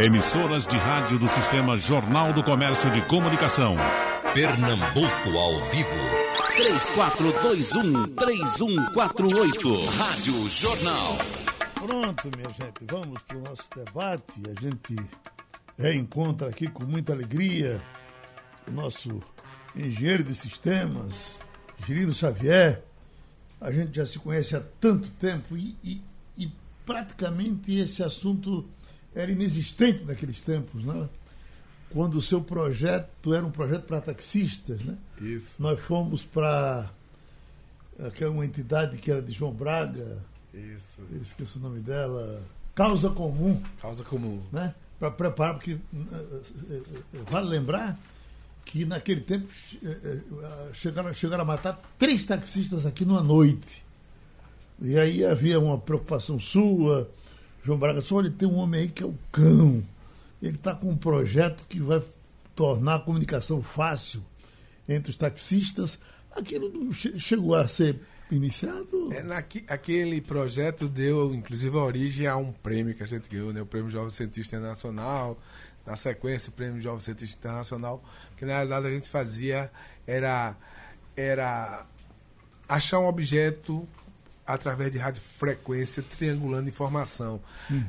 Emissoras de rádio do Sistema Jornal do Comércio de Comunicação. Pernambuco ao vivo. 3421-3148. Rádio Jornal. Pronto, minha gente, vamos para o nosso debate. A gente reencontra aqui com muita alegria o nosso engenheiro de sistemas, Girino Xavier. A gente já se conhece há tanto tempo e, e, e praticamente esse assunto era inexistente naqueles tempos, né? Quando o seu projeto era um projeto para taxistas, né? Isso. Nós fomos para aquela uma entidade que era de João Braga, Isso. eu esqueço o nome dela, Causa Comum, Causa comum. né? Para preparar, porque eh, eh, eh, vale lembrar que naquele tempo chegaram, chegaram a matar três taxistas aqui numa noite. E aí havia uma preocupação sua, João Braga, só olha, tem um homem aí que é o cão. Ele está com um projeto que vai tornar a comunicação fácil entre os taxistas. Aquilo chegou a ser iniciado? É, naqui- aquele projeto deu, inclusive, origem a um prêmio que a gente ganhou, né? o Prêmio Jovem Cientista Internacional, na sequência o Prêmio Jovem Cientista Internacional, que na realidade a gente fazia era, era achar um objeto através de radiofrequência triangulando informação.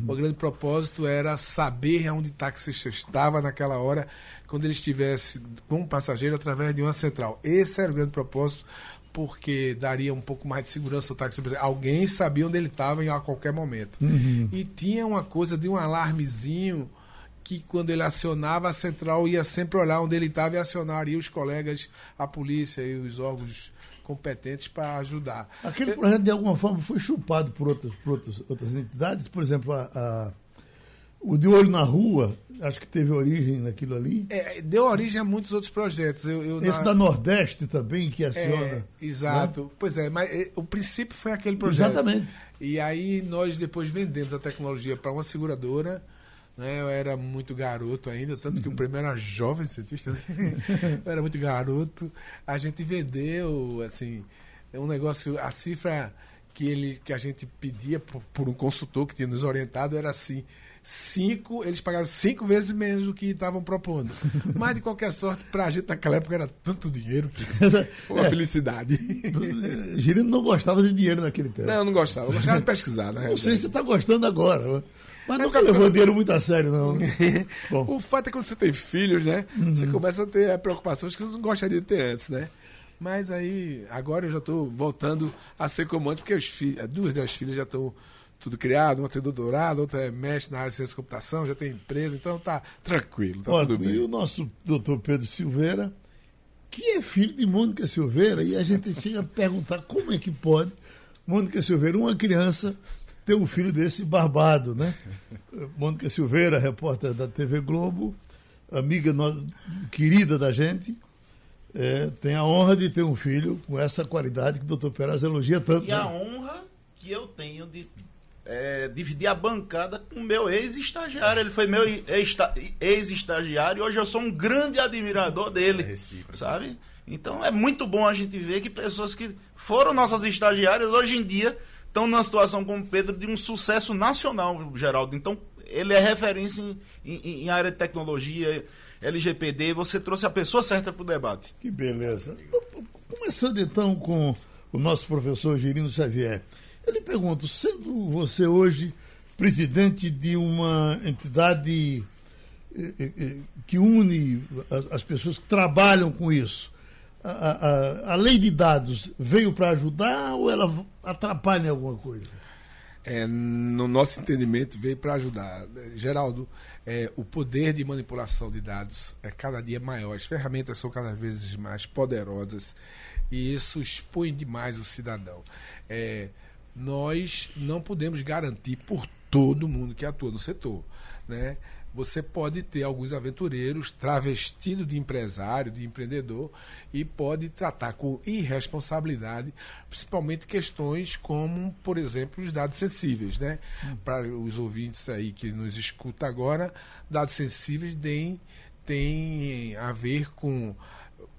O grande propósito era saber onde o taxista estava naquela hora, quando ele estivesse com um passageiro através de uma central. Esse era o grande propósito, porque daria um pouco mais de segurança ao taxista. Alguém sabia onde ele estava a qualquer momento. E tinha uma coisa de um alarmezinho que quando ele acionava a central ia sempre olhar onde ele estava e acionaria os colegas, a polícia e os órgãos competentes para ajudar. Aquele projeto, de alguma forma, foi chupado por outras, por outras, outras entidades. Por exemplo, a, a- o De Olho na Rua, acho que teve origem naquilo ali. É, deu origem a muitos outros projetos. Eu, eu Esse na- da Nordeste também, que é, aciona. exato. Pois é, mas é, o princípio foi aquele projeto. Exatamente. E aí nós depois vendemos a tecnologia para uma seguradora. Né? Eu era muito garoto ainda, tanto que o prêmio era jovem cientista. né? Eu era muito garoto. A gente vendeu, assim, um negócio, a cifra que, ele, que a gente pedia por, por um consultor que tinha nos orientado era assim. Cinco, eles pagaram cinco vezes menos do que estavam propondo. Mas de qualquer sorte, para a gente naquela época era tanto dinheiro que foi uma É. felicidade. Girino não gostava de dinheiro naquele tempo. Não, eu não gostava. Eu gostava de pesquisar, né? Não sei se você está gostando agora, né? Mas É nunca levou dinheiro muito a sério, não. O fato é que quando você tem filhos, né? Você começa a ter preocupações que você não gostaria de ter antes, né? Mas aí, agora eu já estou voltando a ser comando, porque os filhos, duas das filhas já estão tudo criado, uma tem doutorado, outra é mestre na área de ciência da computação, já tem empresa, então tá tranquilo, tá tudo ótimo. E bem. o nosso doutor Pedro Silveira, que é filho de Mônica Silveira, e a gente chega a perguntar como é que pode Mônica Silveira, uma criança, ter um filho desse barbado, né? Mônica Silveira, repórter da TV Globo, amiga no- querida da gente, é, tem a honra de ter um filho com essa qualidade que o doutor Peraz elogia tanto. E a né? honra que eu tenho de é, dividir a bancada com o meu ex-estagiário. Ele foi meu ex-esta- ex-estagiário e hoje eu sou um grande admirador dele. Sabe? Então é muito bom a gente ver que pessoas que foram nossas estagiárias hoje em dia estão numa situação como Pedro de um sucesso nacional, Geraldo. Então ele é referência em, em- em área de tecnologia, LGPD. Você trouxe a pessoa certa para o debate. Que beleza. Começando então com o nosso professor Girino Xavier. Eu lhe pergunto, sendo você hoje presidente de uma entidade eh, eh, eh, que une as pessoas que trabalham com isso, a, a- a- lei de dados veio para ajudar ou ela atrapalha alguma coisa? É, no nosso entendimento, veio para ajudar. Geraldo, é, o poder de manipulação de dados é cada dia maior, as ferramentas são cada vez mais poderosas e isso expõe demais o cidadão. É, nós não podemos garantir por todo mundo que atua no setor. Né? Você pode ter alguns aventureiros travestidos de empresário, de empreendedor, e pode tratar com irresponsabilidade, principalmente questões como, por exemplo, os dados sensíveis. Né? Para os ouvintes aí que nos escutam agora, dados sensíveis têm, têm a ver com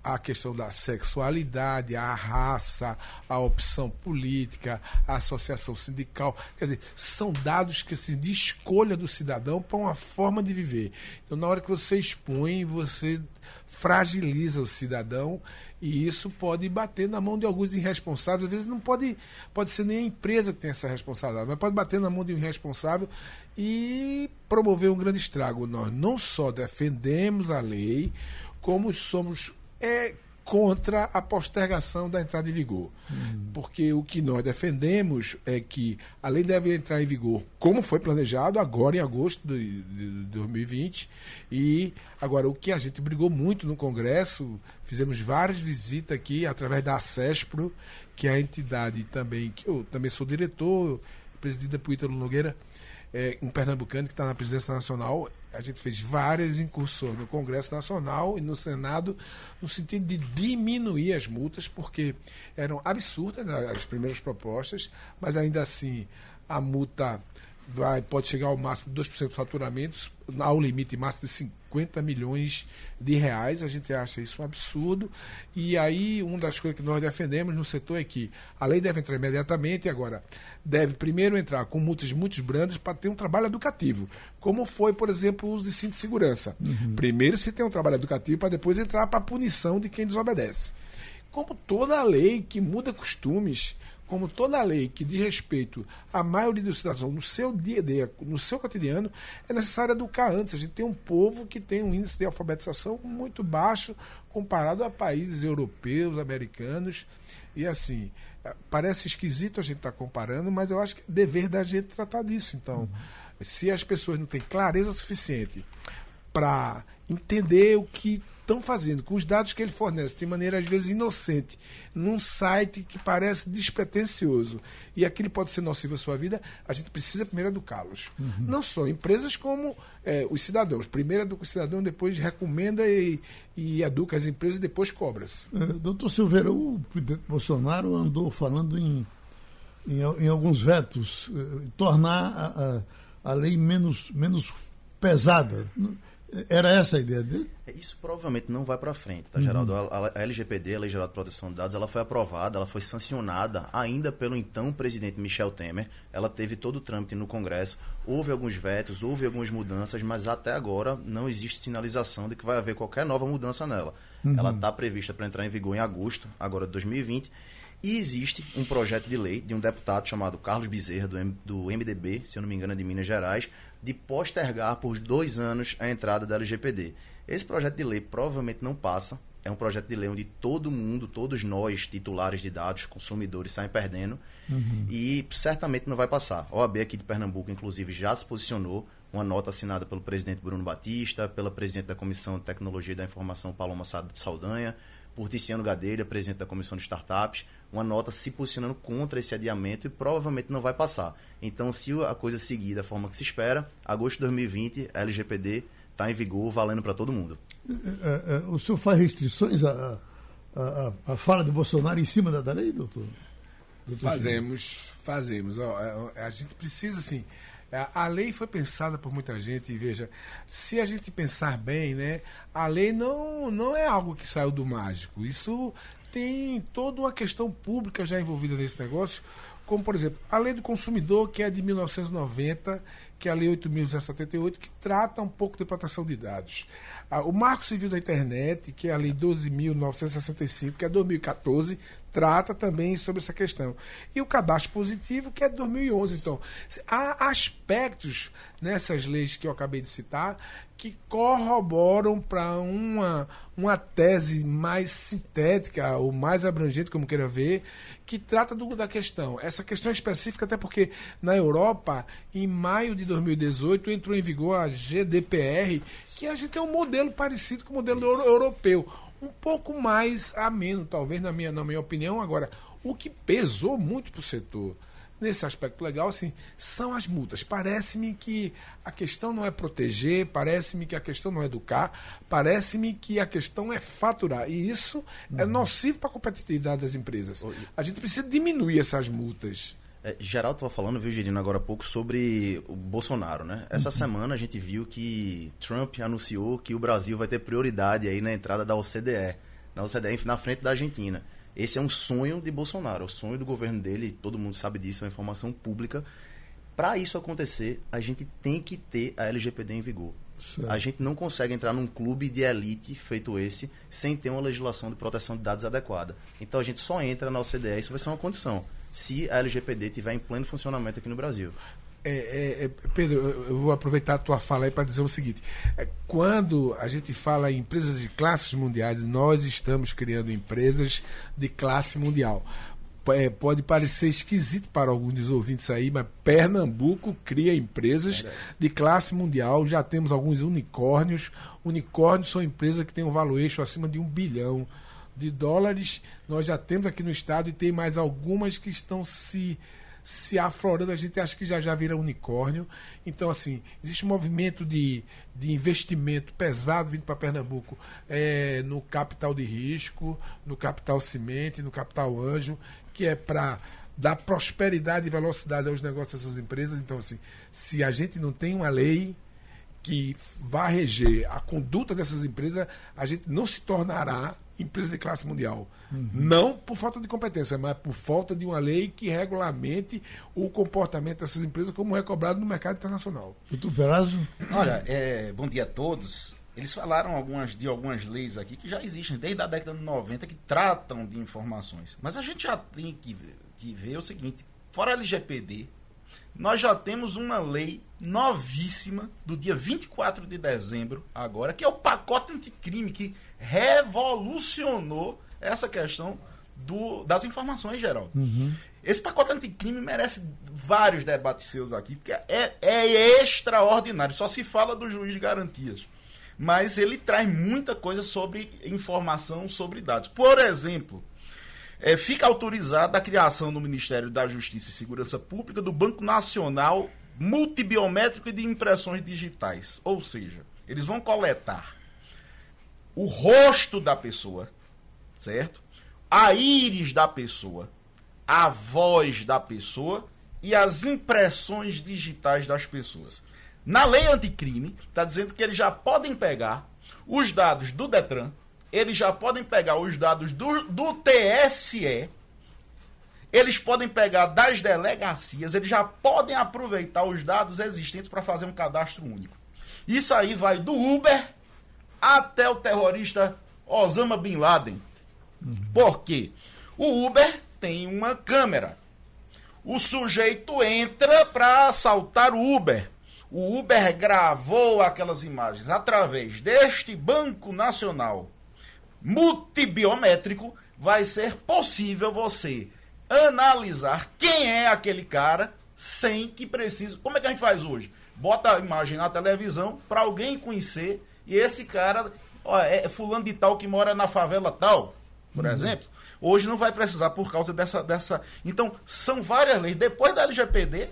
a questão da sexualidade, a raça, a opção política, a associação sindical. Quer dizer, são dados que se de escolha do cidadão para uma forma de viver. Então, na hora que você expõe, você fragiliza o cidadão e isso pode bater na mão de alguns irresponsáveis. Às vezes não pode, pode ser nem a empresa que tem essa responsabilidade, mas pode bater na mão de um irresponsável e promover um grande estrago. Nós não só defendemos a lei, como somos é, contra a postergação da entrada em vigor. Uhum. Porque o que nós defendemos é que a lei deve entrar em vigor como foi planejado, agora em agosto de, de 2020. E agora, o que a gente brigou muito no Congresso, fizemos várias visitas aqui através da ACESPRO, que é a entidade também, que eu também sou diretor, presidida por Ítalo Nogueira, é, um pernambucano que está na presidência nacional. A gente fez várias incursões no Congresso Nacional e no Senado no sentido de diminuir as multas, porque eram absurdas as primeiras propostas, mas ainda assim a multa vai, pode chegar ao máximo de 2% de faturamentos, ao limite máximo de 50 milhões de reais. A gente acha isso um absurdo. E aí, uma das coisas que nós defendemos no setor é que a lei deve entrar imediatamente agora deve primeiro entrar com multas muito brandas para ter um trabalho educativo. Como foi, por exemplo, o uso de cinto de segurança. Uhum. Primeiro se tem um trabalho educativo para depois entrar para a punição de quem desobedece. Como toda lei que muda costumes, como toda lei que diz respeito à maioria dos cidadãos no seu dia a dia, no seu cotidiano, é necessário educar antes. A gente tem um povo que tem um índice de alfabetização muito baixo comparado a países europeus, americanos. E assim, parece esquisito a gente estar tá comparando, mas eu acho que é dever da gente tratar disso. Então, uhum. se as pessoas não têm clareza suficiente para entender o que estão fazendo com os dados que ele fornece de maneira às vezes inocente, num site que parece despretensioso e aquilo pode ser nocivo à sua vida, a gente precisa primeiro educá-los. Uhum. Não só empresas como é, os cidadãos. Primeiro educa o cidadão, depois recomenda e, e educa as empresas e depois cobra-se. É, doutor Silveira, o presidente Bolsonaro andou falando em, em, em alguns vetos, eh, tornar a, a, a lei menos, menos pesada. Era essa a ideia dele? Isso provavelmente não vai para frente, tá, Geraldo? Uhum. A, a, LGPD, a Lei Geral de Proteção de Dados, ela foi aprovada, ela foi sancionada ainda pelo então presidente Michel Temer. Ela teve todo o trâmite no Congresso. Houve alguns vetos, houve algumas mudanças, mas até agora não existe sinalização de que vai haver qualquer nova mudança nela. Uhum. Ela está prevista para entrar em vigor em agosto, agora de 2020. E existe um projeto de lei de um deputado chamado Carlos Bezerra, do, M, do MDB, se eu não me engano, é de Minas Gerais, de postergar por dois anos a entrada da LGPD. Esse projeto de lei provavelmente não passa. É um projeto de lei onde todo mundo, todos nós, titulares de dados, consumidores, saem perdendo. Uhum. E certamente não vai passar. A OAB aqui de Pernambuco, inclusive, já se posicionou. Uma nota assinada pelo presidente Bruno Batista, pela presidente da Comissão de Tecnologia da Informação, Paloma Saldanha, por Ticiano Gadelha, presidente da Comissão de Startups, uma nota se posicionando contra esse adiamento e provavelmente não vai passar. Então, se a coisa seguir da forma que se espera, agosto de 2020, a LGPD está em vigor, valendo para todo mundo. É, é, o senhor faz restrições à, à, à, fala de Bolsonaro em cima da, da lei, doutor? doutor fazemos, fazemos. Ó, a gente precisa, assim, a lei foi pensada por muita gente e veja, se a gente pensar bem, né, a lei não, não é algo que saiu do mágico. Isso tem toda uma questão pública já envolvida nesse negócio, como por exemplo, a lei do consumidor, que é de 1990, que é a lei 8.078, que trata um pouco de proteção de dados. O Marco Civil da Internet, que é a lei 12.965, que é 2014, trata também sobre essa questão. E o cadastro positivo, que é de 2011. Então, há aspectos nessas leis que eu acabei de citar que corroboram para uma, uma tese mais sintética ou mais abrangente, como queira ver, que trata do, da questão. Essa questão é específica, até porque na Europa, em maio de 2018, entrou em vigor a GDPR, que a gente tem um modelo parecido com o modelo europeu um pouco mais ameno, talvez, na minha, na minha opinião. Agora, o que pesou muito para o setor nesse aspecto legal, assim, são as multas. Parece-me que a questão não é proteger, parece-me que a questão não é educar, parece-me que a questão é faturar. E isso é uhum. é nocivo para a competitividade das empresas. A gente precisa diminuir essas multas. É, Geraldo estava falando, viu, Girino, agora há pouco, sobre o Bolsonaro, né? Essa uhum. semana a gente viu que Trump anunciou que o Brasil vai ter prioridade aí na entrada da OCDE. na OCDE, na frente da Argentina. Esse é um sonho de Bolsonaro, é o sonho do governo dele, todo mundo sabe disso, é uma informação pública. Para isso acontecer, a gente tem que ter a LGPD em vigor. Certo. A gente não consegue entrar num clube de elite feito esse sem ter uma legislação de proteção de dados adequada. Então a gente só entra na OCDE, isso vai ser uma condição, se a LGPD estiver em pleno funcionamento aqui no Brasil. É, é, é, Pedro, eu vou aproveitar a tua fala aí para dizer o seguinte: é, quando a gente fala em empresas de classes mundiais, nós estamos criando empresas de classe mundial. É, pode parecer esquisito para alguns dos ouvintes aí, mas Pernambuco cria empresas de classe mundial. Já temos alguns unicórnios. Unicórnios são empresas que têm um valuation acima de um bilhão de dólares. Nós já temos aqui no estado e tem mais algumas que estão se se aflorando, a gente acha que já já vira unicórnio. Então, assim, existe um movimento de, de investimento pesado vindo para Pernambuco é, no capital de risco, no capital cimente, no capital anjo, que é para dar prosperidade e velocidade aos negócios dessas empresas. Então, assim, se a gente não tem uma lei que vá reger a conduta dessas empresas, a gente não se tornará empresa de classe mundial. Uhum. Não por falta de competência, mas por falta de uma lei que regulamente o comportamento dessas empresas como é cobrado no mercado internacional. Doutor Perazzo? Olha, é, bom dia a todos. Eles falaram algumas, de algumas leis aqui que já existem desde a década de 90 que tratam de informações. Mas a gente já tem que, que ver o seguinte: fora a LGPD, nós já temos uma lei novíssima do dia 24 de dezembro, agora, que é o pacote anticrime, que revolucionou essa questão do, das informações, Geraldo. Uhum. Esse pacote anticrime merece vários debates seus aqui, porque é, é extraordinário. Só se fala do juiz de garantias. Mas ele traz muita coisa sobre informação sobre dados. Por exemplo, é, fica autorizada a criação no Ministério da Justiça e Segurança Pública do Banco Nacional Multibiométrico e de Impressões Digitais. Ou seja, eles vão coletar o rosto da pessoa, certo? A íris da pessoa, a voz da pessoa e as impressões digitais das pessoas. Na lei anticrime, está dizendo que eles já podem pegar os dados do Detran, eles já podem pegar os dados do, do TSE, eles podem pegar das delegacias, eles já podem aproveitar os dados existentes para fazer um cadastro único. Isso aí vai do Uber até o terrorista Osama Bin Laden. Por quê? O Uber tem uma câmera. O sujeito entra para assaltar o Uber. O Uber gravou aquelas imagens através deste Banco Nacional multibiométrico. Vai ser possível você analisar quem é aquele cara sem que precise. Como é que a gente faz hoje? Bota a imagem na televisão para alguém conhecer e esse cara ó, é fulano de tal que mora na favela tal, por uhum. exemplo. Hoje não vai precisar por causa dessa, dessa. Então, são várias leis. Depois da LGPD,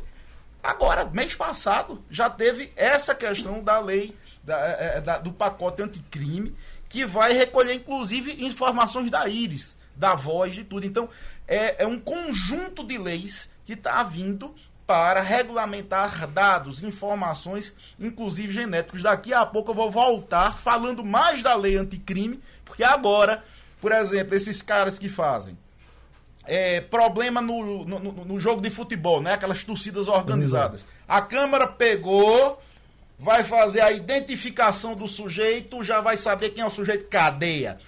agora, mês passado, já teve essa questão da lei da, é, é, da, do pacote anticrime, que vai recolher, inclusive, informações da íris, da voz, de tudo. Então, é, é um conjunto de leis que está vindo para regulamentar dados, informações, inclusive genéticos. Daqui a pouco eu vou voltar falando mais da lei anticrime, porque agora, por exemplo, esses caras que fazem é, problema no, no, no, jogo de futebol, né? aquelas torcidas organizadas. A Câmara pegou, vai fazer a identificação do sujeito, já vai saber quem é o sujeito, cadeia.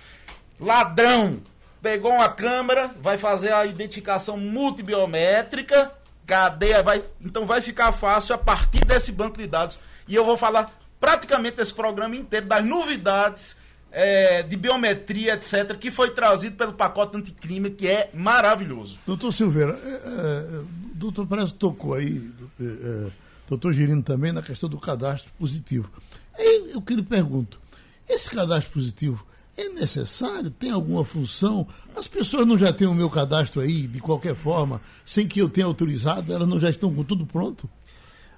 Ladrão, pegou uma câmera, vai fazer a identificação multibiométrica, cadeia vai. Então vai ficar fácil a partir desse banco de dados. E eu vou falar praticamente esse programa inteiro das novidades é, de biometria, etc., que foi trazido pelo pacote anticrime, que é maravilhoso. Doutor Silveira, é, é, doutor parece tocou aí, é, é, doutor Girino também, na questão do cadastro positivo. Aí eu que lhe pergunto, esse cadastro positivo é necessário? Tem alguma função? As pessoas não já têm o meu cadastro aí, de qualquer forma, sem que eu tenha autorizado, elas não já estão com tudo pronto?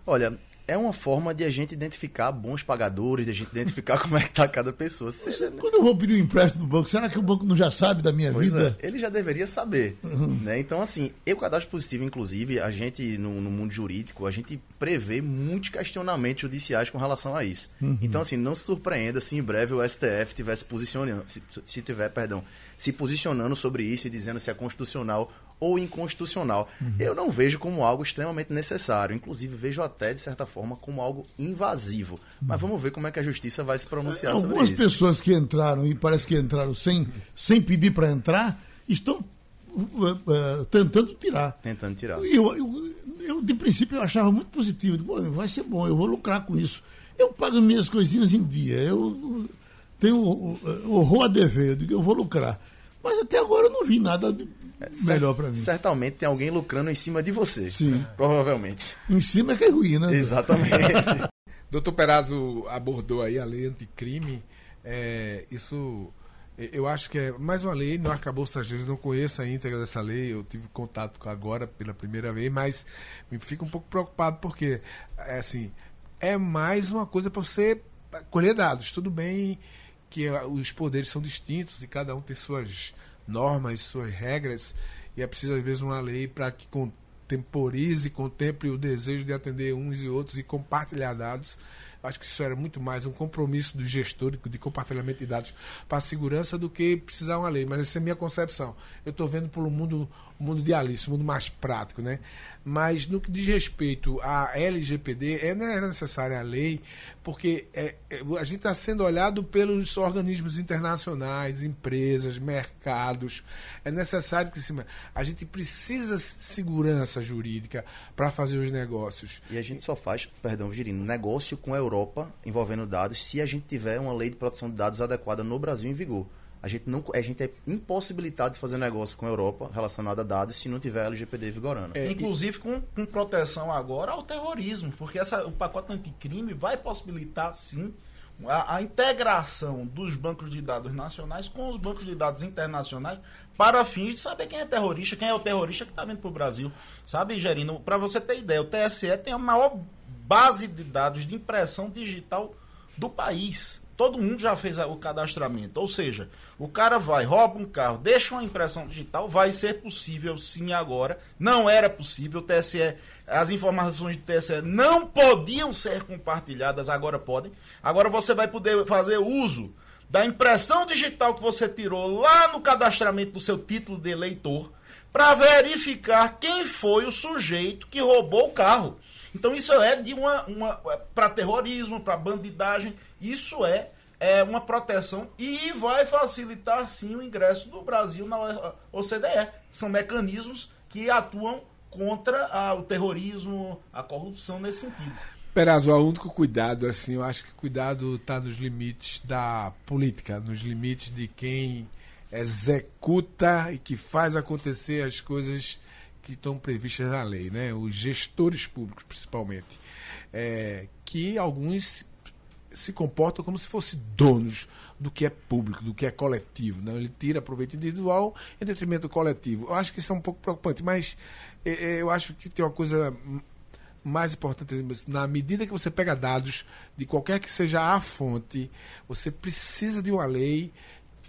Olha, é uma forma de a gente identificar bons pagadores, de a gente identificar como é que tá cada pessoa. Seja, né? Quando eu vou pedir um empréstimo do banco, será que o banco não já sabe da minha Pois vida? é, ele já deveria saber. Né? Então, assim, eu cadastro positivo, inclusive, a gente, no, no mundo jurídico, a gente prevê muitos questionamentos judiciais com relação a isso. Então, assim, não se surpreenda se em breve o STF tivesse posicionando, se, se tiver, perdão, se posicionando sobre isso e dizendo se é constitucional ou inconstitucional. Eu não vejo como algo extremamente necessário. Inclusive, vejo até, de certa forma, como algo invasivo. Mas vamos ver como é que a justiça vai se pronunciar sobre Algumas isso. pessoas que entraram e parece que entraram sem, sem pedir para entrar estão uh, uh, tentando tirar. Tentando tirar. Eu, eu, eu, de princípio, eu achava muito positivo. Digo, "Pô, vai ser bom, eu vou lucrar com isso. Eu pago minhas coisinhas em dia. Eu tenho uh, horror a dever. Eu digo, eu vou lucrar. Mas até agora eu não vi nada de melhor para mim. Certamente tem alguém lucrando em cima de você. Sim. Provavelmente. Em cima é que é ruim, né? Exatamente. Doutor Perazzo abordou aí a lei anticrime. É, isso é, eu acho que é mais uma lei, no arcabouço das leis, não conheço a íntegra dessa lei, eu tive contato com agora pela primeira vez, mas me fico um pouco preocupado porque, é assim, é mais uma coisa para você colher dados. Tudo bem que ah, os poderes são distintos e cada um tem suas normas, suas regras, e é preciso, às vezes, uma lei para que contemporize, contemple o desejo de atender uns e outros e compartilhar dados. Acho que isso era muito mais um compromisso do gestor de compartilhamento de dados para a segurança do que precisar uma lei. Mas essa é a minha concepção. Eu estou vendo pelo mundo, mundo de Alice, o mundo mais prático, né? Mas no que diz respeito à LGPD, é, era necessária a lei, porque é, é, a gente está sendo olhado pelos organismos internacionais, empresas, mercados. É necessário que se, a gente precisa segurança jurídica para fazer os negócios. E a gente só faz, perdão, Girino, negócio com a Europa envolvendo dados se a gente tiver uma lei de proteção de dados adequada no Brasil em vigor. A gente, não, a gente é impossibilitado de fazer negócio com a Europa relacionado a dados se não tiver LGPD vigorando. É, Inclusive com, com, proteção agora ao terrorismo, porque essa, o pacote anticrime vai possibilitar, sim, a, a, integração dos bancos de dados nacionais com os bancos de dados internacionais para fins de saber quem é terrorista, quem é o terrorista que está vindo para o Brasil. Sabe, Gerino? Para você ter ideia, o TSE tem a maior base de dados de impressão digital do país. Todo mundo já fez o cadastramento. Ou seja, o cara vai, rouba um carro, deixa uma impressão digital, vai ser possível sim agora. Não era possível. O TSE, as informações do TSE não podiam ser compartilhadas, agora podem. Agora você vai poder fazer uso da impressão digital que você tirou lá no cadastramento do seu título de eleitor para verificar quem foi o sujeito que roubou o carro. Então isso é de uma, uma para terrorismo, para bandidagem, isso é, é uma proteção e vai facilitar sim o ingresso do Brasil na OCDE. São mecanismos que atuam contra a, o terrorismo, a corrupção nesse sentido. Perazzo, o único cuidado, assim, eu acho que cuidado está nos limites da política, nos limites de quem executa e que faz acontecer as coisas que estão previstas na lei, né? os gestores públicos principalmente, é, que alguns se comportam como se fossem donos do que é público, do que é coletivo. Não? Ele tira proveito individual em detrimento do coletivo. Eu acho que isso é um pouco preocupante, mas é, eu acho que tem uma coisa mais importante, na medida que você pega dados de qualquer que seja a fonte, você precisa de uma lei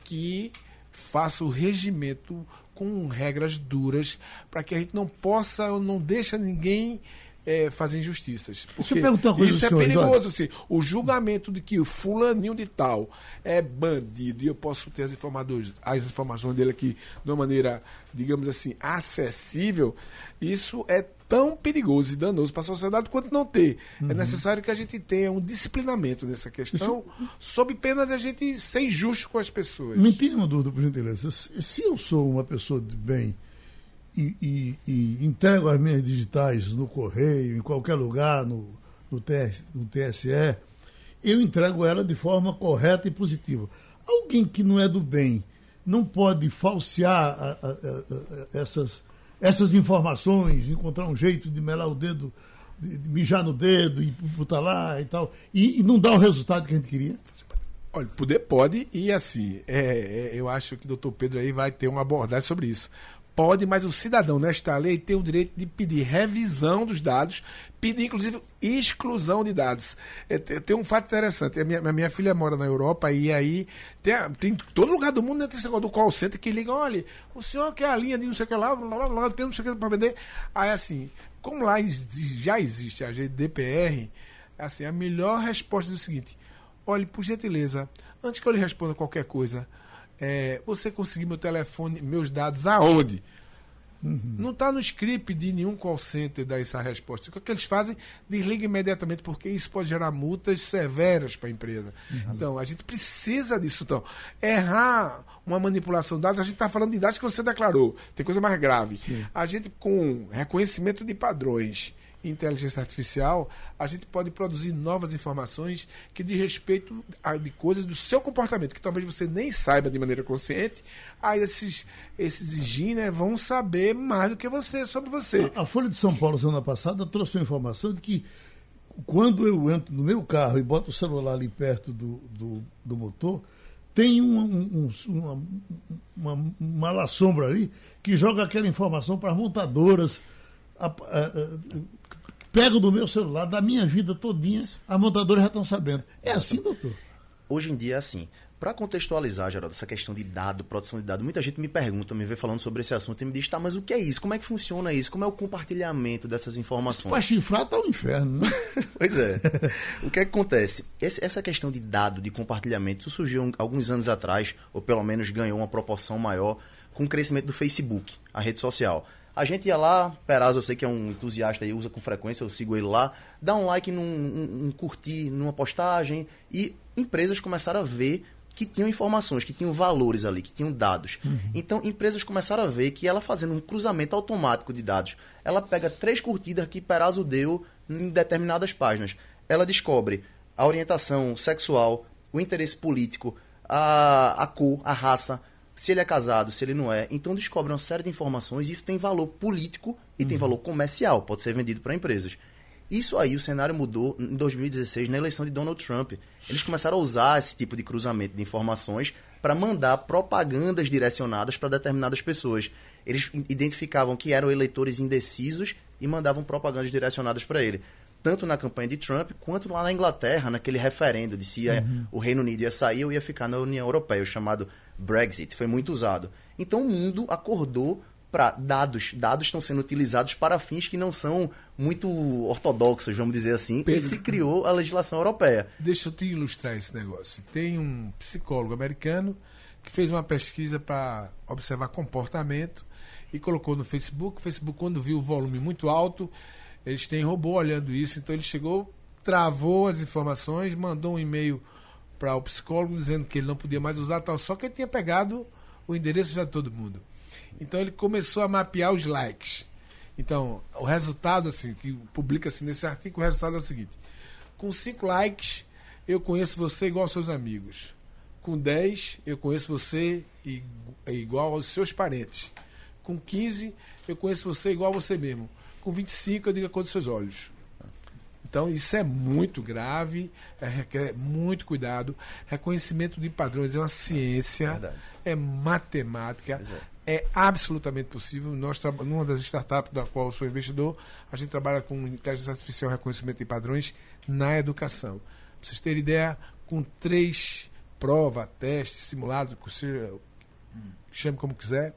que faça o regimento com regras duras para que a gente não possa ou não deixe ninguém é, fazer injustiças. Porque isso é perigoso. Assim, o julgamento de que o fulaninho de tal é bandido e eu posso ter as informações, as informações dele aqui de uma maneira, digamos assim, acessível, isso é tão perigoso e danoso para a sociedade quanto não ter. Uhum. É necessário que a gente tenha um disciplinamento nessa questão, sob pena de a gente ser injusto com as pessoas. Me tire uma dúvida, por gentileza. Se eu sou uma pessoa de bem e, e, e entrego as minhas digitais no correio, em qualquer lugar, no, no, TS, no TSE, eu entrego ela de forma correta e positiva. Alguém que não é do bem não pode falsear a, a, a, essas essas informações, encontrar um jeito de melar o dedo, de, de mijar no dedo e botar lá e tal, e, e, não dar o resultado que a gente queria? Olha, poder pode, e assim, é, é, eu acho que o doutor Pedro aí vai ter uma abordagem sobre isso. Pode, mas o cidadão, nesta lei, tem o direito de pedir revisão dos dados, pedir, inclusive, exclusão de dados. É, tem um fato interessante. A minha, a minha filha mora na Europa e aí tem, tem todo lugar do mundo né, tem esse negócio do call center que liga, olha, o senhor quer a linha de não sei o que lá, lá, lá, lá tem não sei o que para vender. Aí, assim, como lá já existe a GDPR, assim, a melhor resposta é o seguinte, olhe, por gentileza, antes que eu lhe responda qualquer coisa, é, você conseguir meu telefone, meus dados aonde? Uhum. Não está no script de nenhum call center dar essa resposta. O que eles fazem? Desliga imediatamente, porque isso pode gerar multas severas para a empresa. Uhum. Então, a gente precisa disso. Então, errar uma manipulação de dados, a gente está falando de dados que você declarou. Tem coisa mais grave. Sim. A gente, com reconhecimento de padrões inteligência artificial, a gente pode produzir novas informações que diz respeito a, de coisas do seu comportamento, que talvez você nem saiba de maneira consciente. Aí esses, esses higiene vão saber mais do que você sobre você. A, a Folha de São Paulo, semana passada, trouxe uma informação de que quando eu entro no meu carro e boto o celular ali perto do, do, do motor, tem um, um, uma, uma, uma sombra ali que joga aquela informação para as montadoras. A, a, pego do meu celular, da minha vida todinha, a montadora já estão sabendo. É assim, doutor? Hoje em dia é assim. Para contextualizar, Geraldo, essa questão de dado, produção de dado, muita gente me pergunta, me vê falando sobre esse assunto e me diz, tá, mas o que é isso? Como é que funciona isso? Como é o compartilhamento dessas informações? Para chifrar tá o um inferno, né? pois é. o que, é que acontece? Esse, essa questão de dado, de compartilhamento, surgiu alguns anos atrás, ou pelo menos ganhou uma proporção maior com o crescimento do Facebook, a rede social. A gente ia lá, Peraz, eu sei que é um entusiasta e usa com frequência, eu sigo ele lá, dá um like, num, um, um curtir numa postagem e empresas começaram a ver que tinham informações, que tinham valores ali, que tinham dados. Uhum. Então, empresas começaram a ver que ela fazendo um cruzamento automático de dados, ela pega três curtidas que Perazzo deu em determinadas páginas. Ela descobre a orientação sexual, o interesse político, a, a cor, a raça, se ele é casado, se ele não é. Então descobre uma série de informações e isso tem valor político e uhum. tem valor comercial, pode ser vendido para empresas. Isso aí, o cenário mudou em 2016, na eleição de Donald Trump. Eles começaram a usar esse tipo de cruzamento de informações para mandar propagandas direcionadas para determinadas pessoas. Eles identificavam que eram eleitores indecisos e mandavam propagandas direcionadas para ele. Tanto na campanha de Trump, quanto lá na Inglaterra, naquele referendo de se uhum. o Reino Unido ia sair ou ia ficar na União Europeia, o chamado Brexit, foi muito usado. Então o mundo acordou para dados. Dados estão sendo utilizados para fins que não são muito ortodoxos, vamos dizer assim, Pedro, e se criou a legislação europeia. Deixa eu te ilustrar esse negócio. Tem um psicólogo americano que fez uma pesquisa para observar comportamento e colocou no Facebook. O Facebook, quando viu o volume muito alto, eles têm robô olhando isso, então ele chegou, travou as informações, mandou um e-mail para o psicólogo dizendo que ele não podia mais usar tal, só que ele tinha pegado o endereço de todo mundo. Então ele começou a mapear os likes. Então, o resultado, assim, que publica-se nesse artigo, o resultado é o seguinte: com 5 likes, eu conheço você igual aos seus amigos. Com 10, eu conheço você igual aos seus parentes. Com 15, eu conheço você igual a você mesmo. Com 25, eu digo a cor dos seus olhos. Então, isso é muito grave, é, requer muito cuidado. Reconhecimento de padrões é uma ciência, é, é matemática, é. é. absolutamente possível. Nós, numa das startups da qual eu sou investidor, a gente trabalha com inteligência artificial reconhecimento de padrões na educação. Para vocês terem ideia, com três provas, testes, simulados, chame como quiser,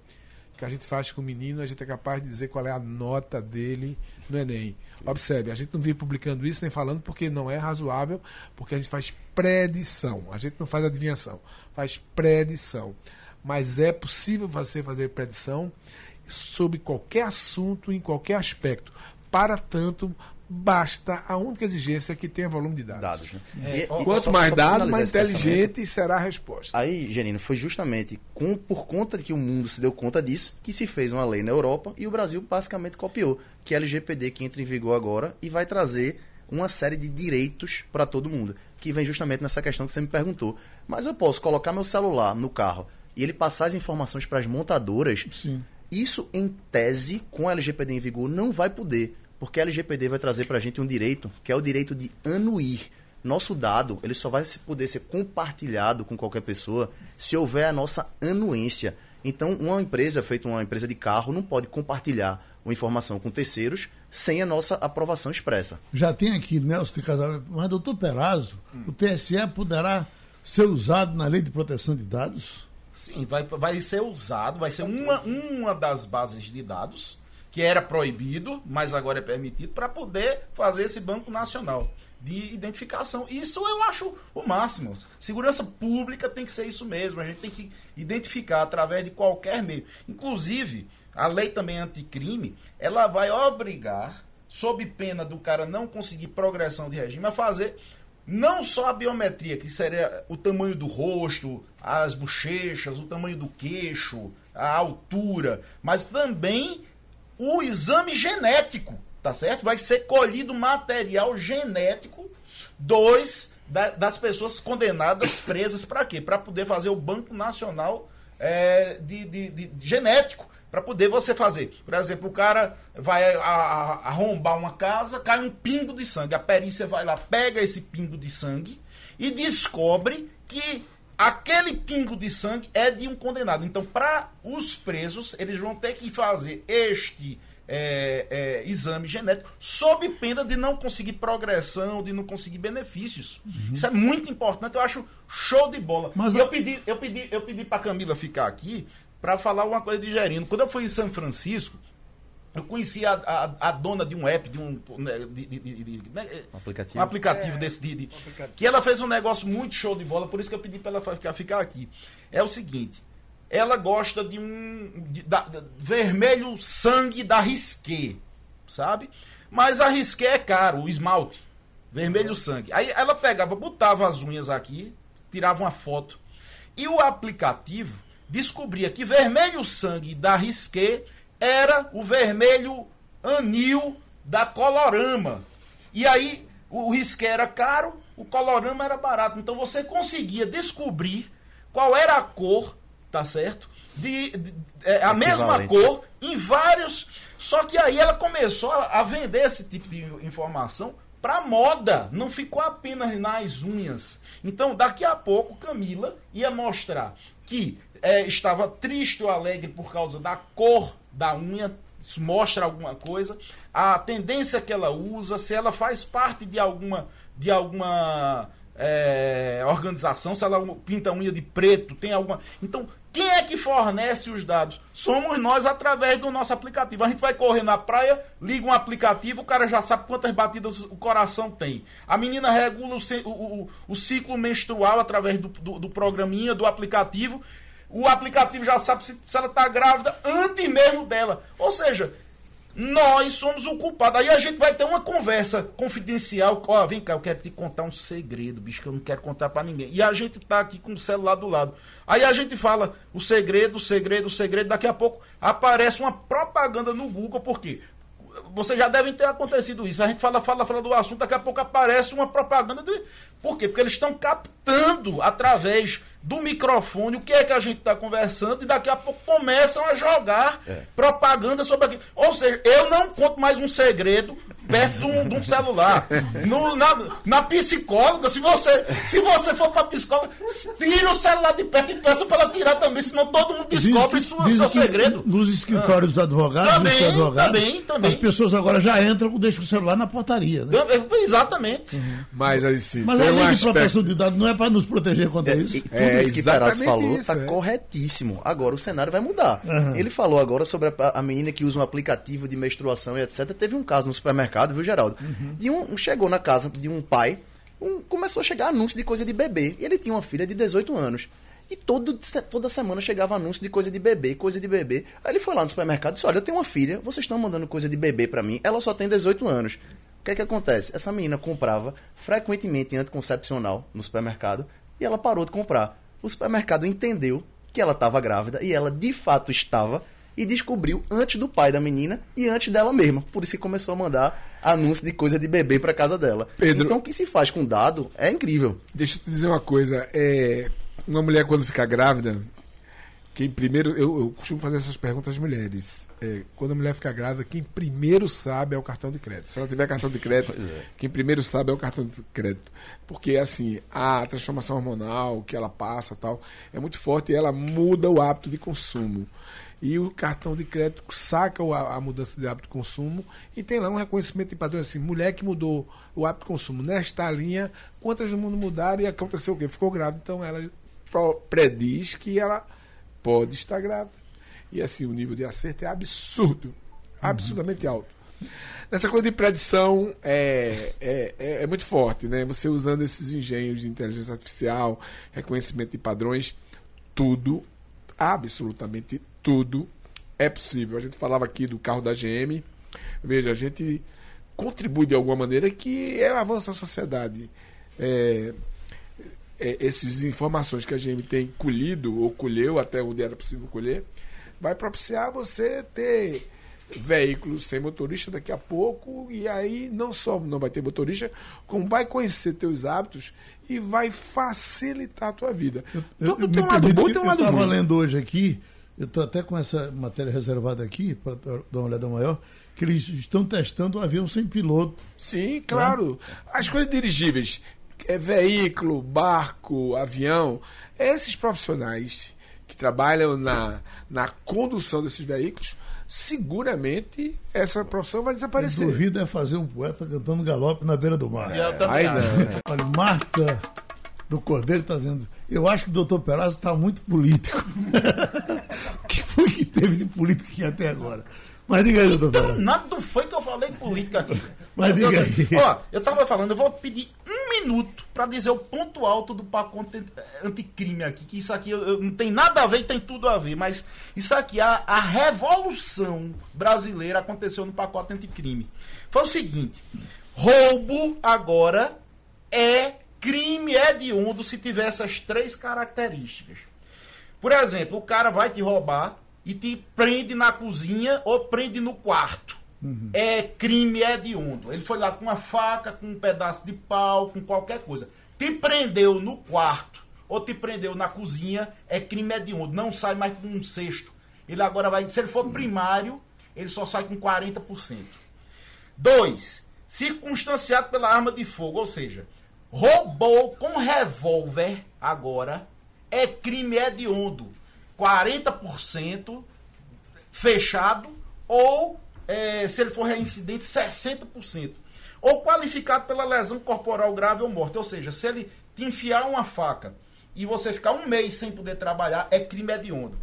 que a gente faz com o menino, a gente é capaz de dizer qual é a nota dele no Enem. Observe, a gente não vive publicando isso nem falando porque não é razoável, porque a gente faz predição. A gente não faz adivinhação, faz predição. Mas é possível você fazer predição sobre qualquer assunto, em qualquer aspecto. Para tanto, basta a única exigência é que tenha volume de dados. dados né? é, e, Quanto só, mais dados, mais inteligente será a resposta. Aí, Genino, foi justamente com, por conta de que o mundo se deu conta disso que se fez uma lei na Europa e o Brasil basicamente copiou, que é a LGPD que entra em vigor agora e vai trazer uma série de direitos para todo mundo, que vem justamente nessa questão que você me perguntou. Mas eu posso colocar meu celular no carro e ele passar as informações para as montadoras. Sim. Isso, em tese, com a LGPD em vigor, não vai poder porque a LGPD vai trazer para a gente um direito, que é o direito de anuir. Nosso dado, ele só vai poder ser compartilhado com qualquer pessoa se houver a nossa anuência. Então, uma empresa, feita uma empresa de carro, não pode compartilhar uma informação com terceiros sem a nossa aprovação expressa. Já tem aqui Nelson de Casal, mas doutor Perazzo, o TSE poderá ser usado na lei de proteção de dados? Sim, vai, vai ser usado, vai ser uma, uma das bases de dados que era proibido, mas agora é permitido, para poder fazer esse banco nacional de identificação. Isso eu acho o máximo. Segurança pública tem que ser isso mesmo. A gente tem que identificar através de qualquer meio. Inclusive, a lei também anticrime, ela vai obrigar, sob pena do cara não conseguir progressão de regime, a fazer não só a biometria, que seria o tamanho do rosto, as bochechas, o tamanho do queixo, a altura, mas também o exame genético, tá certo? Vai ser colhido material genético dos da, das pessoas condenadas, presas para quê? Para poder fazer o Banco Nacional é, de, de, de, de genético para poder você fazer. Por exemplo, o cara vai arrombar uma casa, cai um pingo de sangue. A perícia vai lá, pega esse pingo de sangue e descobre que aquele pingo de sangue é de um condenado. Então, para os presos, eles vão ter que fazer este é, é, exame genético sob pena de não conseguir progressão, de não conseguir benefícios. Uhum. Isso é muito importante, eu acho show de bola. Mas eu, pedi, eu pedi, eu pedi para Camila ficar aqui para falar uma coisa de Gerino. Quando eu fui em São Francisco, eu conheci a, a, a dona de um app, de um, né, de, de, de, né, aplicativo, um aplicativo é, desse de, aplicativo. que ela fez um negócio muito show de bola, por isso que eu pedi para ela ficar, ficar aqui. É o seguinte, ela gosta de um de, da, da, vermelho sangue da Risqué, sabe? Mas a Risqué é caro, o esmalte, vermelho sangue. Aí ela pegava, botava as unhas aqui, tirava uma foto e o aplicativo descobria que vermelho sangue da Risqué era o vermelho anil da Colorama. E aí o Risqué era caro, o Colorama era barato. Então você conseguia descobrir qual era a cor, tá certo? De, de é, a mesma cor em vários. Só que aí ela começou a, a vender esse tipo de informação para moda, não ficou apenas nas unhas. Então, daqui a pouco, Camila ia mostrar que é, estava triste ou alegre por causa da cor da unha, mostra alguma coisa, a tendência que ela usa, se ela faz parte de alguma, de alguma é, organização, se ela pinta unha de preto, tem alguma. Então, quem é que fornece os dados? Somos nós através do nosso aplicativo. A gente vai correr na praia, liga um aplicativo, o cara já sabe quantas batidas o coração tem. A menina regula o, o, o ciclo menstrual através do, do, do programinha, do aplicativo o aplicativo já sabe se, se ela está grávida antes mesmo dela. Ou seja, nós somos o culpado. Aí a gente vai ter uma conversa confidencial. Ó, oh, vem cá, eu quero te contar um segredo, bicho, que eu não quero contar para ninguém. E a gente tá aqui com o celular do lado. Aí a gente fala o segredo, o segredo, o segredo. Daqui a pouco aparece uma propaganda no Google, por quê? Vocês já devem ter acontecido isso. A gente fala, fala, fala do assunto, daqui a pouco aparece uma propaganda. De... Por quê? Porque eles estão captando através do microfone o que é que a gente está conversando e daqui a pouco começam a jogar é. propaganda sobre aquilo. Ou seja, eu não conto mais um segredo perto de um, de um celular. No, na, na, psicóloga, se você, se você for para psicóloga, tira o celular de perto e peça para ela tirar também, senão todo mundo descobre diz, diz seu segredo. Nos escritórios dos advogados, também, advogados, também, também. as pessoas agora já entram com deixam o celular na portaria. Né? Exatamente. Uhum. Mas assim, Mas a lei um de proteção de dados não é para nos proteger contra é, isso. tudo é, isso que Peraz falou está é. corretíssimo. Agora o cenário vai mudar. Uhum. Ele falou agora sobre a, a menina que usa um aplicativo de menstruação e etc. Teve um caso no supermercado, viu, Geraldo? Uhum. De um, chegou na casa de um pai, um, começou a chegar anúncio de coisa de bebê. E ele tinha uma filha de 18 anos. E todo, toda semana chegava anúncio de coisa de bebê, coisa de bebê. Aí ele foi lá no supermercado e disse: Olha, eu tenho uma filha, vocês estão mandando coisa de bebê para mim, ela só tem 18 anos. O que é que acontece? Essa menina comprava frequentemente anticoncepcional no supermercado e ela parou de comprar. O supermercado entendeu que ela estava grávida e ela de fato estava e descobriu antes do pai da menina e antes dela mesma. Por isso que começou a mandar anúncio de coisa de bebê para casa dela. Pedro, então o que se faz com dado é incrível. Deixa eu te dizer uma coisa, é uma mulher quando fica grávida, quem primeiro. Eu, eu costumo fazer essas perguntas às mulheres. É, quando a mulher fica grávida, quem primeiro sabe é o cartão de crédito. Se ela tiver cartão de crédito, é. quem primeiro sabe é o cartão de crédito. Porque, assim, a transformação hormonal que ela passa tal é muito forte e ela muda o hábito de consumo. E o cartão de crédito saca a, a mudança de hábito de consumo e tem lá um reconhecimento de padrão assim: mulher que mudou o hábito de consumo nesta linha, quantas no mundo mudaram e aconteceu o quê? Ficou grávida. Então ela prediz que ela pode estar grávida. E assim, o nível de acerto é absurdo. Absurdamente alto. Nessa coisa de predição é, é, é, é, muito forte, né? Você usando esses engenhos de inteligência artificial, reconhecimento de padrões, tudo, absolutamente tudo é possível. A gente falava aqui do carro da GM. Veja, a gente contribui de alguma maneira que é avanço da sociedade. É, é, essas informações que a GM tem colhido ou colheu até onde era possível colher, vai propiciar você ter veículos sem motorista daqui a pouco e aí não só não vai ter motorista, como vai conhecer teus hábitos e vai facilitar a tua vida. Eu, eu, tem um lado bom tem um lado Eu estava lendo hoje aqui, eu estou até com essa matéria reservada aqui, para dar uma olhada maior, que eles estão testando um avião sem piloto. Sim, claro. As coisas dirigíveis, é, veículo, barco, avião, esses profissionais que trabalham na, na condução desses veículos, seguramente essa profissão vai Eu desaparecer. duvido é fazer um poeta cantando galope na beira do mar. Eu acho. não. Olha, Marta do Cordeiro está dizendo. Eu acho que o doutor Perazzo está muito político. O que foi que teve de político aqui até agora? Mas diga aí, doutor Perazzo. Nada foi que eu falei de política aqui. Mas Meu diga aí. Ó, eu tava falando, eu vou pedir um minuto pra dizer o ponto alto do pacote anticrime aqui, que isso aqui eu- eu- não tem nada a ver e tem tudo a ver, mas isso aqui, a, a revolução brasileira aconteceu no pacote anticrime. Foi o seguinte, roubo agora é crime hediondo se tiver essas três características. Por exemplo, o cara vai te roubar e te prende na cozinha ou prende no quarto. É crime hediondo. Ele foi lá com uma faca, com um pedaço de pau, com qualquer coisa. Te prendeu no quarto ou te prendeu na cozinha, é crime hediondo. Não sai mais com um sexto. Ele agora vai, se ele for primário, ele só sai com 40%. Dois, circunstanciado pela arma de fogo, ou seja, roubou com revólver agora é crime hediondo. 40% fechado ou, eh, se ele for reincidente, 60%. Ou qualificado pela lesão corporal grave ou morte. Ou seja, se ele te enfiar uma faca e você ficar um mês sem poder trabalhar, é crime hediondo.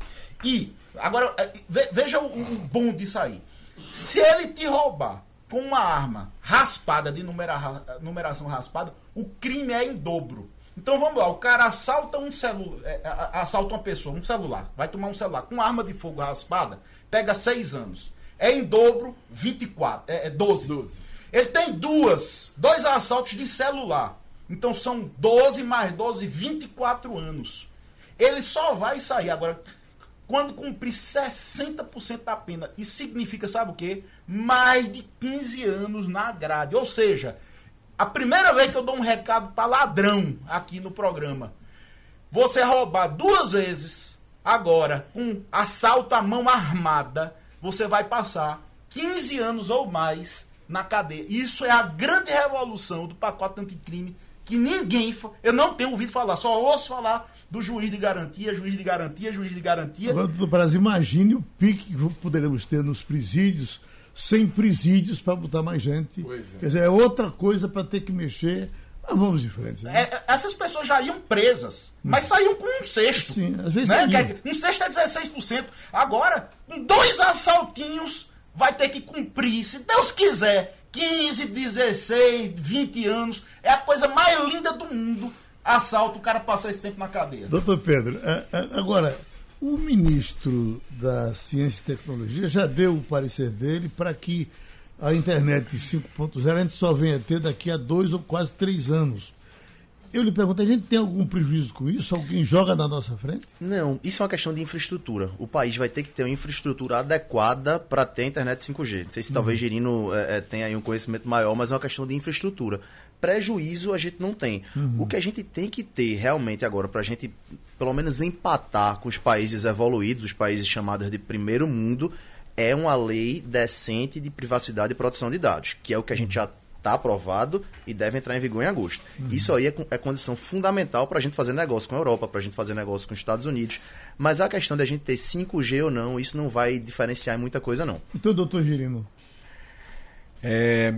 E, agora, ve- veja o, o bom disso aí. Se ele te roubar com uma arma raspada, de numera- numeração raspada, o crime é em dobro. Então vamos lá, o cara assalta um celular, assalta uma pessoa, um celular, vai tomar um celular com arma de fogo raspada, pega seis anos. É em dobro 24, é, é 12. Ele tem duas, dois assaltos de celular. Então são 12 mais 12, 24 anos. Ele só vai sair agora quando cumprir 60% da pena. Isso significa, sabe o quê? Mais de 15 anos na grade. Ou seja, a primeira vez que eu dou um recado para ladrão aqui no programa. Você roubar duas vezes agora com assalto à mão armada, você vai passar 15 anos ou mais na cadeia. Isso é a grande revolução do pacote anticrime que ninguém, eu não tenho ouvido falar, só ouço falar do juiz de garantia, juiz de garantia, juiz de garantia. Agora, doutor Perazzo, imagine o pique que poderemos ter nos presídios, sem presídios para botar mais gente. É. Quer dizer, é outra coisa para ter que mexer. Mas vamos em frente. Né? É, é, essas pessoas já iam presas, mas saíam com um sexto. Sim, às vezes né? Quer dizer, Um sexto é 16%. Agora, com dois assaltinhos, vai ter que cumprir, se Deus quiser, 15, 16, 20 anos. É a coisa mais linda do mundo. Assalto, o cara passar esse tempo na cadeia. Doutor Pedro, é, é, agora, o ministro da Ciência e Tecnologia já deu o parecer dele para que a internet 5.0 a gente só venha ter daqui a dois ou quase três anos. Eu lhe pergunto, a gente tem algum prejuízo com isso? Alguém joga na nossa frente? Não, isso é uma questão de infraestrutura. O país vai ter que ter uma infraestrutura adequada para ter a internet 5G. Não sei se talvez Girino é, é, tenha aí um conhecimento maior, mas é uma questão de infraestrutura. Prejuízo a gente não tem. O que a gente tem que ter realmente agora para a gente pelo menos empatar com os países evoluídos, os países chamados de primeiro mundo, é uma lei decente de privacidade e proteção de dados, que é o que a gente já está aprovado e deve entrar em vigor em agosto. Uhum. Isso aí é, é condição fundamental para a gente fazer negócio com a Europa, para a gente fazer negócio com os Estados Unidos. Mas a questão da gente ter 5G ou não, isso não vai diferenciar em muita coisa, não. Então, doutor Girino. É,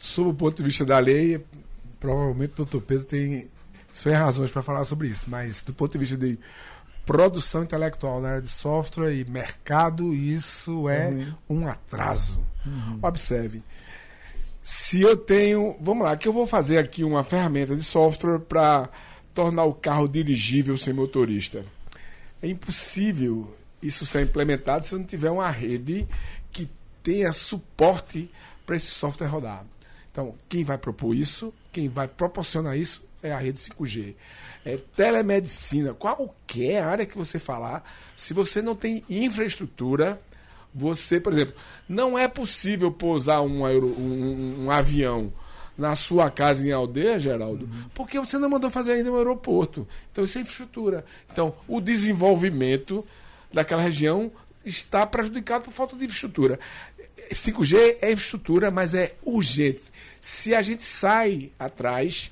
sob o ponto de vista da lei, provavelmente o doutor Pedro tem suas razões para falar sobre isso, mas do ponto de vista de produção intelectual na área de software e mercado, isso é uhum. um atraso. Uhum. Observe. Se eu tenho. Vamos lá, que eu vou fazer aqui uma ferramenta de software para tornar o carro dirigível sem motorista. É impossível isso ser implementado se eu não tiver uma rede que tenha suporte para esse software rodar. Então, quem vai propor isso, quem vai proporcionar isso é a rede 5G. É telemedicina, qualquer área que você falar, se você não tem infraestrutura, você, por exemplo, não é possível pousar um, aero, um, um avião na sua casa em aldeia, Geraldo, uhum. porque você não mandou fazer ainda um aeroporto. Então, isso é infraestrutura. Então, o desenvolvimento daquela região está prejudicado por falta de infraestrutura. 5G é infraestrutura, mas é urgente. Se a gente sai atrás,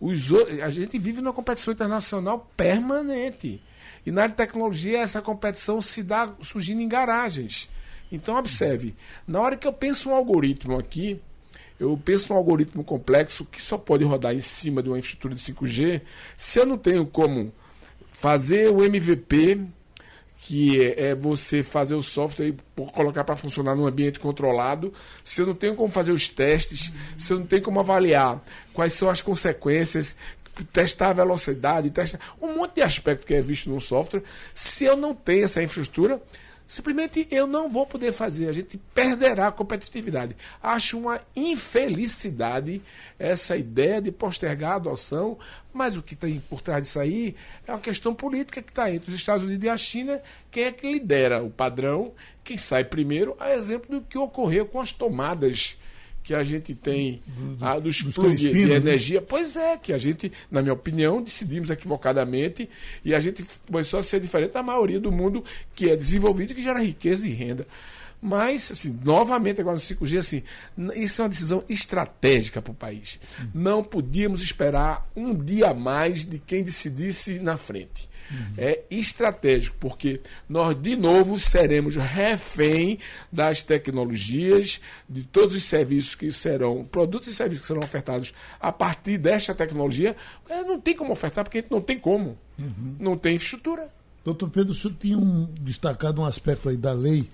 os, a gente vive numa competição internacional permanente. E na área de tecnologia, essa competição se dá surgindo em garagens. Então, observe, na hora que eu penso um algoritmo aqui, eu penso um algoritmo complexo que só pode rodar em cima de uma infraestrutura de 5G, se eu não tenho como fazer o MVP, que é, é você fazer o software e colocar para funcionar num ambiente controlado, se eu não tenho como fazer os testes, se eu não tenho como avaliar quais são as consequências, testar a velocidade, testar um monte de aspecto que é visto no software, se eu não tenho essa infraestrutura, simplesmente eu não vou poder fazer, a gente perderá a competitividade. Acho uma infelicidade essa ideia de postergar a adoção, mas o que tem por trás disso aí é uma questão política que está entre os Estados Unidos e a China, quem é que lidera o padrão, quem sai primeiro, a exemplo do que ocorreu com as tomadas que a gente tem dos, ah, dos, dos de, de, né? energia. Pois é, que a gente, na minha opinião, decidimos equivocadamente e a gente começou a ser diferente da maioria do mundo que é desenvolvido e que gera riqueza e renda. Mas, assim, novamente, agora no 5G, assim, isso é uma decisão estratégica para o país. Não podíamos esperar um dia a mais de quem decidisse na frente. Uhum. É estratégico, porque nós, de novo, seremos refém das tecnologias, de todos os serviços que serão, produtos e serviços que serão ofertados a partir desta tecnologia. Não tem como ofertar, porque a gente não tem como. Uhum. Não tem infraestrutura. Doutor Pedro, o senhor tinha um, destacado um aspecto aí da lei,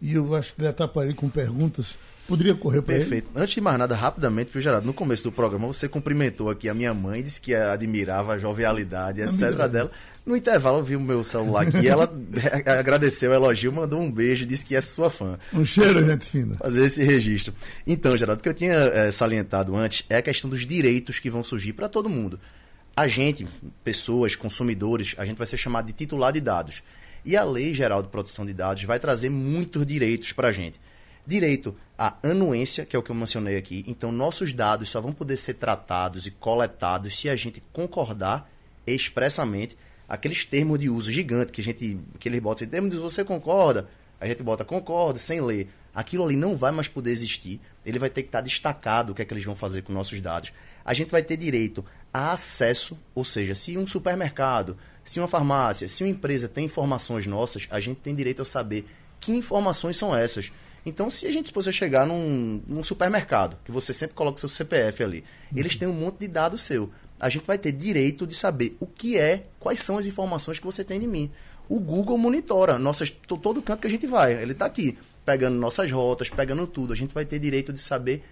e eu acho que ele atrapalhei com perguntas Poderia correr para ele? Perfeito. Antes de mais nada, rapidamente, viu, Gerardo? No começo do programa, você cumprimentou aqui a minha mãe, disse que admirava a jovialidade, etc. dela. No intervalo, eu vi o meu celular aqui, ela agradeceu, elogiou, mandou um beijo, disse que é sua fã. Um cheiro, gente fina. Fazer esse registro. Então, Geraldo, o que eu tinha é, salientado antes é a questão dos direitos que vão surgir para todo mundo. A gente, pessoas, consumidores, a gente vai ser chamado de titular de dados. E a Lei Geral de Proteção de Dados vai trazer muitos direitos para a gente. Direito à anuência, que é o que eu mencionei aqui. Então, nossos dados só vão poder ser tratados e coletados se a gente concordar expressamente aqueles termos de uso gigante que a gente que eles botam em termos de você concorda, a gente bota concordo sem ler. Aquilo ali não vai mais poder existir. Ele vai ter que estar destacado o que é que eles vão fazer com nossos dados. A gente vai ter direito a acesso, ou seja, se um supermercado, se uma farmácia, se uma empresa tem informações nossas, a gente tem direito a saber que informações são essas. Então, se a gente fosse chegar num, num supermercado, que você sempre coloca seu CPF ali, eles têm um monte de dados seu. A gente vai ter direito de saber o que é, quais são as informações que você tem de mim. O Google monitora nossas, todo canto que a gente vai. Ele está aqui, pegando nossas rotas, pegando tudo. A gente vai ter direito de saber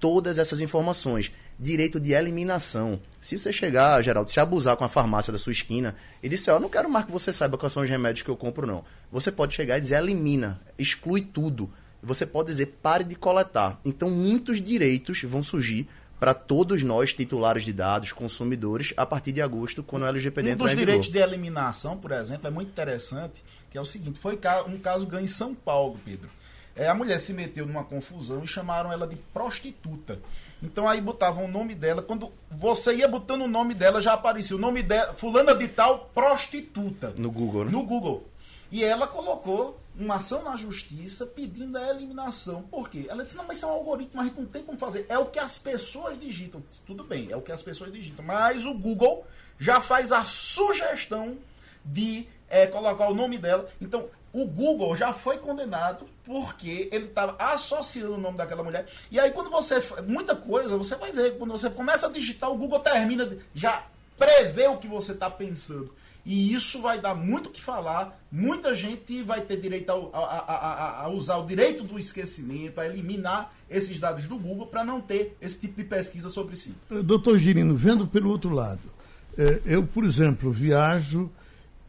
todas essas informações. Direito de eliminação. Se você chegar, Geraldo, se abusar com a farmácia da sua esquina e disser, eu não quero mais que você saiba quais são os remédios que eu compro, não. Você pode chegar e dizer, elimina, exclui tudo você pode dizer pare de coletar. Então, muitos direitos vão surgir para todos nós, titulares de dados, consumidores, a partir de agosto, quando o LGPD um entrar em vigor. Dos direitos de eliminação, por exemplo, é muito interessante, que é o seguinte, foi um caso ganho em São Paulo, Pedro. É, a mulher se meteu numa confusão e chamaram ela de prostituta. Então aí botavam o nome dela. Quando você ia botando o nome dela, já aparecia o nome dela, fulana de tal, prostituta. No Google, né? No Google. E ela colocou uma ação na justiça pedindo a eliminação. Por quê? Ela disse, não, mas isso é um algoritmo, a gente não tem como fazer. É o que as pessoas digitam. Tudo bem, é o que as pessoas digitam. Mas o Google já faz a sugestão de é, colocar o nome dela. Então, o Google já foi condenado porque ele estava associando o nome daquela mulher. E aí, quando você. Muita coisa, você vai ver. Quando você começa a digitar, o Google termina. Já prevê o que você está pensando. E isso vai dar muito o que falar. Muita gente vai ter direito a, a, a, a, usar o direito do esquecimento, a eliminar esses dados do Google para não ter esse tipo de pesquisa sobre si. Eh, doutor Girino, vendo pelo outro lado, eh, eu, por exemplo, viajo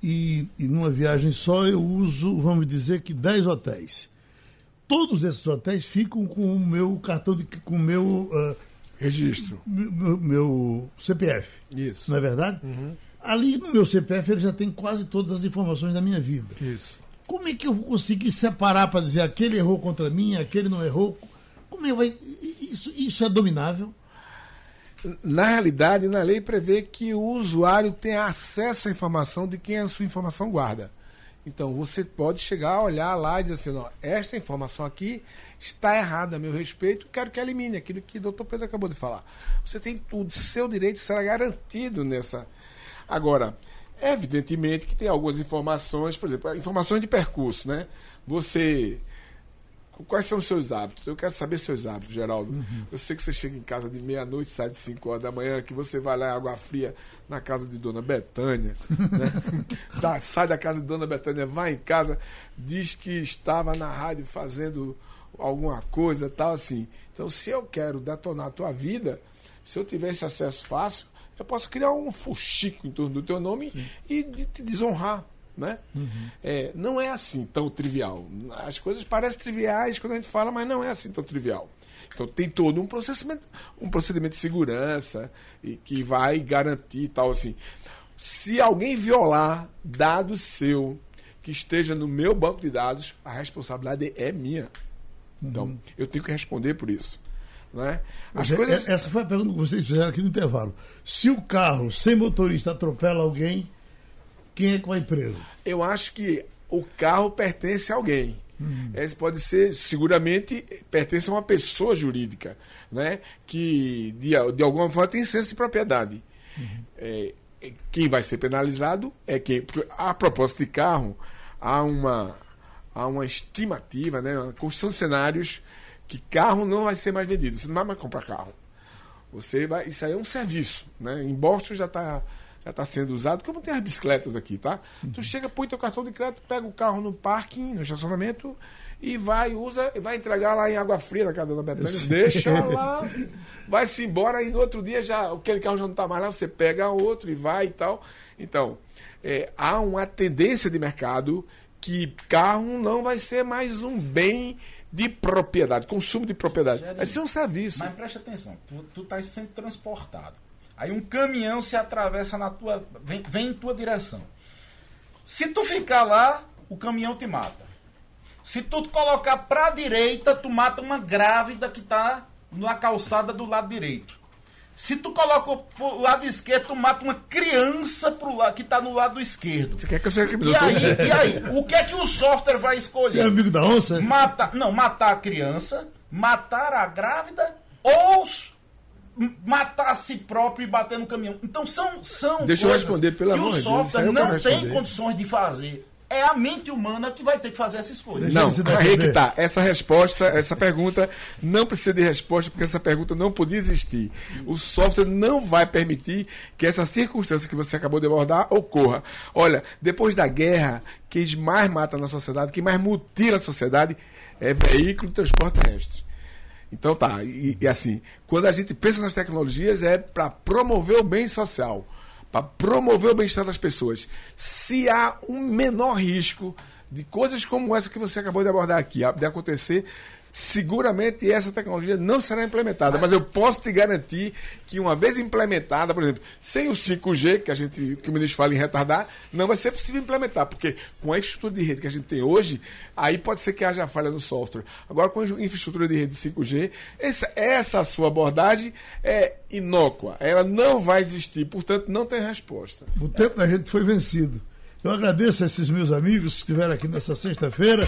e, e numa viagem só eu uso, vamos dizer que 10 hotéis. Todos esses hotéis ficam com o meu cartão de. com o meu. Uh, Registro. Meu, meu, CPF. Isso. Não é verdade? Uhum. Ali no meu CPF ele já tem quase todas as informações da minha vida. Isso. Como é que eu vou conseguir separar para dizer aquele errou contra mim, aquele não errou? Como é que vai. Isso, isso é dominável? Na realidade, na lei prevê que o usuário tem acesso à informação de quem a sua informação guarda. Então você pode chegar a olhar lá e dizer assim, ó, esta informação aqui está errada a meu respeito, quero que elimine aquilo que o doutor Pedro acabou de falar. Você tem tudo, seu direito será garantido nessa. Agora, evidentemente que tem algumas informações, por exemplo, informações de percurso, né? Você Quais são os seus hábitos? Eu quero saber seus hábitos, Geraldo. Uhum. Eu sei que você chega em casa de meia-noite, sai de 5 horas da manhã, que você vai lá em Água Fria na casa de Dona Betânia. Né? tá, sai da casa de Dona Betânia, vai em casa, diz que estava na rádio fazendo alguma coisa, tal assim. Então, se eu quero detonar a tua vida, se eu tiver esse acesso fácil, eu posso criar um fuxico em torno do teu nome Sim. e de te desonrar. Né? Uhum. É, não é assim tão trivial. As coisas parecem triviais quando a gente fala, mas não é assim tão trivial. Então tem todo um procedimento, um procedimento de segurança e que vai garantir tal assim. Se alguém violar dado seu que esteja no meu banco de dados, a responsabilidade é minha. Então, uhum. eu tenho que responder por isso. Né? As coisas... Essa foi a pergunta que vocês fizeram aqui no intervalo. Se o carro sem motorista atropela alguém, quem é que vai preso? Eu acho que o carro pertence a alguém. Esse pode ser, seguramente, pertence a uma pessoa jurídica, né? que de, de alguma forma tem senso de propriedade. Uhum. É, quem vai ser penalizado é quem. Porque a propósito de carro, há uma, há uma estimativa, né? uma construção de cenários que carro não vai ser mais vendido. Você não vai mais comprar carro. Você vai, isso aí é um serviço. Né? Em Boston já está já está sendo usado, como tem as bicicletas aqui, tá? Uhum. Tu chega, põe teu cartão de crédito, pega o carro no parking, no estacionamento, e vai, usa, vai entregar lá em Água Fria, na casa da Betânia, deixa lá, vai-se embora, e no outro dia já aquele carro já não está mais lá, você pega outro e vai e tal. Então, é, há uma tendência de mercado que carro não vai ser mais um bem de propriedade, consumo de propriedade. Vai ser um serviço. Mas preste atenção, tu estás sendo transportado. Aí um caminhão se atravessa na tua. Vem, vem em tua direção. Se tu ficar lá, o caminhão te mata. Se tu colocar para a direita, tu mata uma grávida que está na calçada do lado direito. Se tu coloca pro lado esquerdo, tu mata uma criança pro lado, que está no lado esquerdo. Você quer que eu seja e aí, e aí, o que é que o software vai escolher? Você é amigo da onça? Matar, não, matar a criança, matar a grávida ou matar a si próprio e bater no caminhão. Então são são Deixa eu responder pelo amor de Deus. o software não tem condições de fazer. É a mente humana que vai ter que fazer essa escolha. Não, aí que tá. Essa resposta, essa pergunta não precisa de resposta, porque essa pergunta não podia existir. O software não vai permitir que essa circunstância que você acabou de abordar ocorra. Olha, depois da guerra, quem mais mata na sociedade, quem mais mutila a sociedade é veículo de transporte terrestre. Então tá, e, e, assim, quando a gente pensa nas tecnologias é para promover o bem social, para promover o bem-estar das pessoas. Se há um menor risco de coisas como essa que você acabou de abordar aqui, de acontecer, seguramente essa tecnologia não será implementada. Mas eu posso te garantir que uma vez implementada, por exemplo, sem o 5G, que a gente, que o ministro fala em retardar, não vai ser possível implementar, porque com a infraestrutura de rede que a gente tem hoje, aí pode ser que haja falha no software. Agora, com a infraestrutura de rede 5G, essa, essa sua abordagem é inócua. Ela não vai existir, portanto, não tem resposta. O tempo da gente foi vencido. Eu agradeço a esses meus amigos que estiveram aqui nessa sexta-feira.